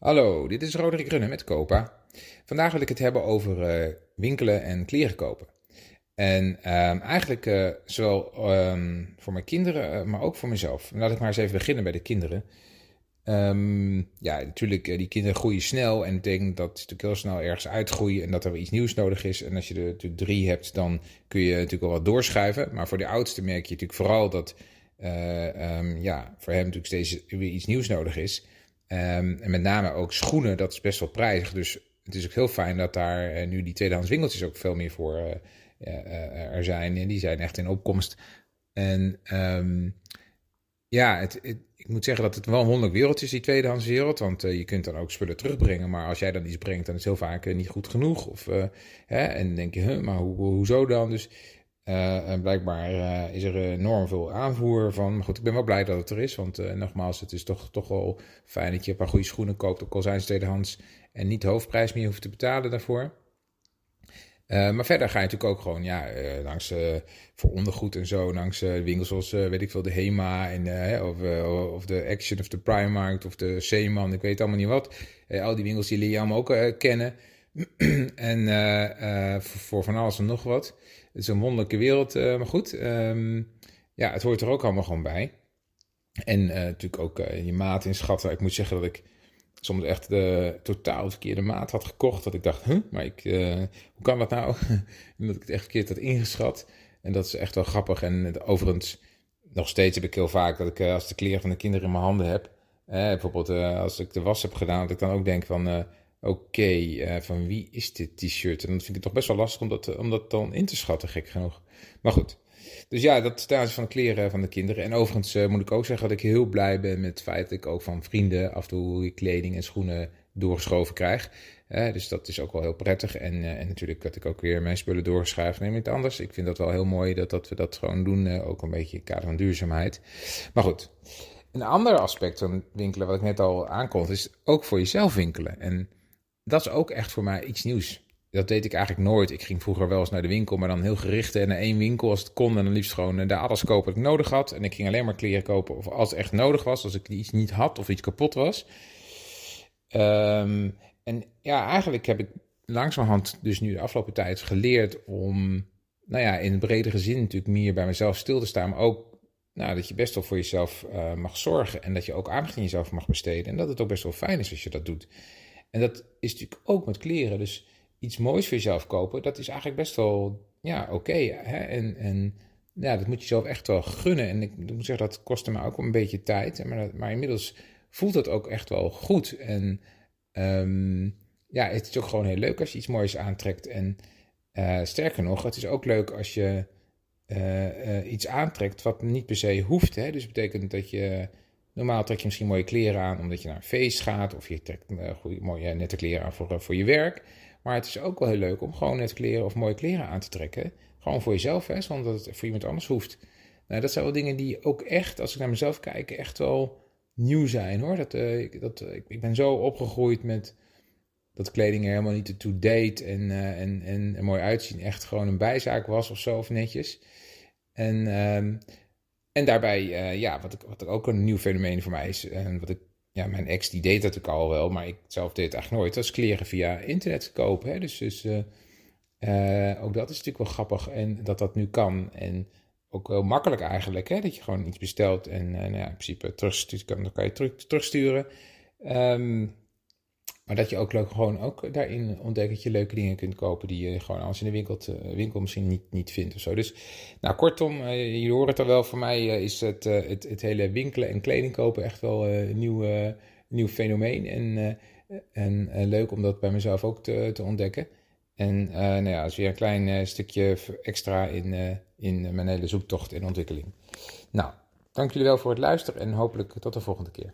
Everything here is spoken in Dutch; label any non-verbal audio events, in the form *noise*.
Hallo, dit is Roderick Runnen met Copa. Vandaag wil ik het hebben over eh, winkelen en kleren kopen. En ehm, eigenlijk uh, zowel ehm, voor mijn kinderen, eh, maar ook voor mezelf. Laat ik maar eens even beginnen bij de kinderen. Um, ja, natuurlijk, die kinderen groeien snel en ik denk dat ze natuurlijk heel snel ergens uitgroeien en dat er iets nieuws nodig is. En als je er natuurlijk drie hebt, dan kun je natuurlijk wel wat doorschuiven. Maar voor de oudste merk je natuurlijk vooral dat ja, voor hem natuurlijk steeds weer iets nieuws nodig is. Um, en met name ook schoenen, dat is best wel prijzig. Dus het is ook heel fijn dat daar uh, nu die tweedehands winkeltjes ook veel meer voor uh, uh, er zijn. En die zijn echt in opkomst. En um, ja, het, het, ik moet zeggen dat het wel een wonderlijk wereldje is, die tweedehands wereld. Want je kunt dan ook spullen terugbrengen. Maar als jij dan iets brengt, dan is het heel vaak niet goed genoeg. Of, hè, en dan denk je, huh, maar ho hoezo dan? Dus uh, blijkbaar uh, is er enorm veel aanvoer van. Maar goed, ik ben wel blij dat het er is. Want uh, nogmaals, het is toch, toch wel fijn dat je een paar goede schoenen koopt. Ook al. En niet hoofdprijs meer hoeft te betalen daarvoor. maar verder ga je natuurlijk ook gewoon ja, langs voor ondergoed en zo. Langs winkels zoals, weet ik veel, de Hema. En, of, of de Action of de Primark of de Zeeman. Ik weet allemaal niet wat. al die winkels die leer je allemaal ook kennen. *clears throat* en voor van alles en nog wat. Het is een wonderlijke wereld, uh, maar goed. Um, ja, het hoort er ook allemaal gewoon bij. En uh, natuurlijk ook uh, je maat inschatten. Ik moet zeggen dat ik soms echt de totaal verkeerde maat had gekocht. Dat ik dacht, huh, maar ik, hoe kan dat nou? *laughs* en dat ik het echt verkeerd had ingeschat. En dat is echt wel grappig. En overigens, nog steeds heb ik heel vaak dat ik als de kleren van de kinderen in mijn handen heb. bijvoorbeeld als ik de was heb gedaan, dat ik dan ook denk van oké, uh, van wie is dit t-shirt? En dan vind ik het toch best wel lastig om dat, eh, om dat dan in te schatten, gek genoeg. Maar goed. Dus ja, dat stage van kleren van de kinderen. En overigens uh, moet ik ook zeggen dat ik heel blij ben met het feit dat ik ook van vrienden af en toe kleding en schoenen doorgeschoven krijg. Dus dat is ook wel heel prettig. En, en natuurlijk dat ik ook weer mijn spullen doorschrijf. Neem het anders. Ik vind dat wel heel mooi dat, dat we dat gewoon doen. ook een beetje in kader van duurzaamheid. Maar goed. Een ander aspect van winkelen, wat ik net al aankondigde, is ook voor jezelf winkelen. En dat is ook echt voor mij iets nieuws. Dat deed ik eigenlijk nooit. Ik ging vroeger wel eens naar de winkel, maar dan heel gericht en naar één winkel als het kon. En dan liefst gewoon daar alles kopen wat ik nodig had. En ik ging alleen maar kleren kopen of als het echt nodig was. Als ik iets niet had of iets kapot was. Um, en ja, eigenlijk heb ik langzamerhand dus nu de afgelopen tijd geleerd om, nou ja, in bredere zin natuurlijk meer bij mezelf stil te staan. Maar ook nou, dat je best wel voor jezelf uh, mag zorgen. En dat je ook aandacht in jezelf mag besteden. En dat het ook best wel fijn is als je dat doet. En dat is natuurlijk ook met kleren. Dus iets moois voor jezelf kopen, dat is eigenlijk best wel ja, oké. en, en ja, dat moet je zelf echt wel gunnen. En ik, moet zeggen, dat kostte me ook een beetje tijd. Maar, maar inmiddels voelt het ook echt wel goed. En um, ja, het is ook gewoon heel leuk als je iets moois aantrekt. En uh, sterker nog, het is ook leuk als je uh, uh, iets aantrekt wat niet per se hoeft. Hè? Dus dat betekent dat je Normaal trek je misschien mooie kleren aan omdat je naar een feest gaat. Of je trekt uh, goede, mooie nette kleren aan voor, uh, voor je werk. Maar het is ook wel heel leuk om gewoon nette kleren of mooie kleren aan te trekken. Gewoon voor jezelf, hè, zonder dat het voor iemand anders hoeft. Nou, dat zijn wel dingen die ook echt, als ik naar mezelf kijk, echt wel nieuw zijn hoor. Dat, uh, dat, ik ben zo opgegroeid met dat kleding er helemaal niet to-date en, en, en, en mooi uitzien echt gewoon een bijzaak was of zo, of netjes. En ehm, en daarbij, uh, ja, wat, ik, wat ook een nieuw fenomeen voor mij is, en wat ik, ja, mijn ex die deed dat ook al wel, maar ik zelf deed het eigenlijk nooit, dat is kleren via internet kopen. Hè? Dus, dus uh, uh, ook dat is natuurlijk wel grappig en dat dat nu kan. En ook heel makkelijk eigenlijk, hè? dat je gewoon iets bestelt en nou ja, in principe terugstuurt, kan, dan kan je terug, terugsturen. Um, maar dat je ook gewoon ook daarin ontdekt dat je leuke dingen kunt kopen die je gewoon als in de winkel, winkel misschien niet, niet vindt of zo. Dus nou kortom, uh, jullie horen het al wel, voor mij uh, is het, het, het hele winkelen en kleding kopen echt wel een nieuw, nieuw fenomeen. En, en leuk om dat bij mezelf ook te, te ontdekken. En nou ja, dat is weer een klein stukje extra in, in mijn hele zoektocht en ontwikkeling. Nou, dank jullie wel voor het luisteren en hopelijk tot de volgende keer.